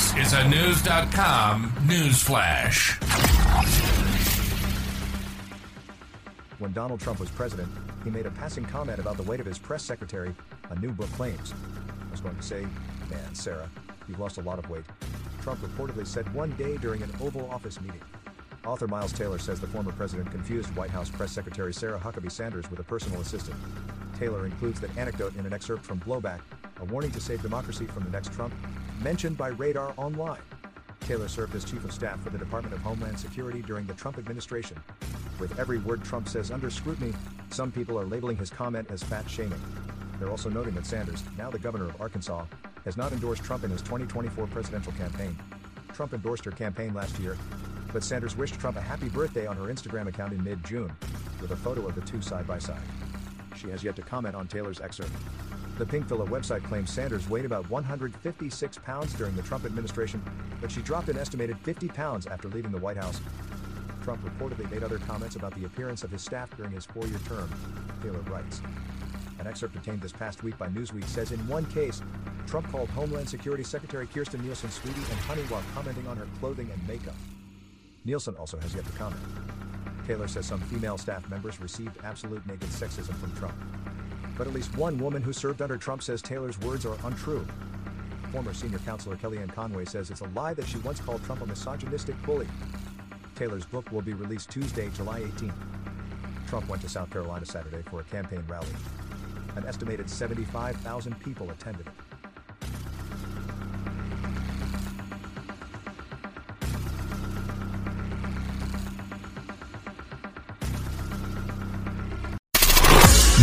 This is a Knewz.com news flash. When Donald Trump was president, he made a passing comment about the weight of his press secretary, a new book claims. I was going to say, man, Sarah, you've lost a lot of weight. Trump reportedly said one day during an Oval Office meeting. Author Miles Taylor says the former president confused White House Press Secretary Sarah Huckabee Sanders with a personal assistant. Taylor includes that anecdote in an excerpt from Blowback, a warning to save democracy from the next Trump, mentioned by Radar Online. Taylor served as chief of staff for the Department of Homeland Security during the Trump administration. With every word Trump says under scrutiny, some people are labeling his comment as fat shaming. They're also noting that Sanders, now the governor of Arkansas, has not endorsed Trump in his 2024 presidential campaign. Trump endorsed her campaign last year, but Sanders wished Trump a happy birthday on her Instagram account in mid June, with a photo of the two side by side. She has yet to comment on Taylor's excerpt. The Pinkvilla website claims Sanders weighed about 156 pounds during the Trump administration, but she dropped an estimated 50 pounds after leaving the White House. Trump reportedly made other comments about the appearance of his staff during his four year term, Taylor writes. An excerpt obtained this past week by Newsweek says in one case, Trump called Homeland Security Secretary Kirstjen Nielsen sweetie and honey while commenting on her clothing and makeup. Nielsen also has yet to comment. Taylor says some female staff members received absolute naked sexism from Trump. But at least one woman who served under Trump says Taylor's words are untrue. Former senior counselor Kellyanne Conway says it's a lie that she once called Trump a misogynistic bully. Taylor's book will be released Tuesday, July 18. Trump went to South Carolina Saturday for a campaign rally. An estimated 75,000 people attended it.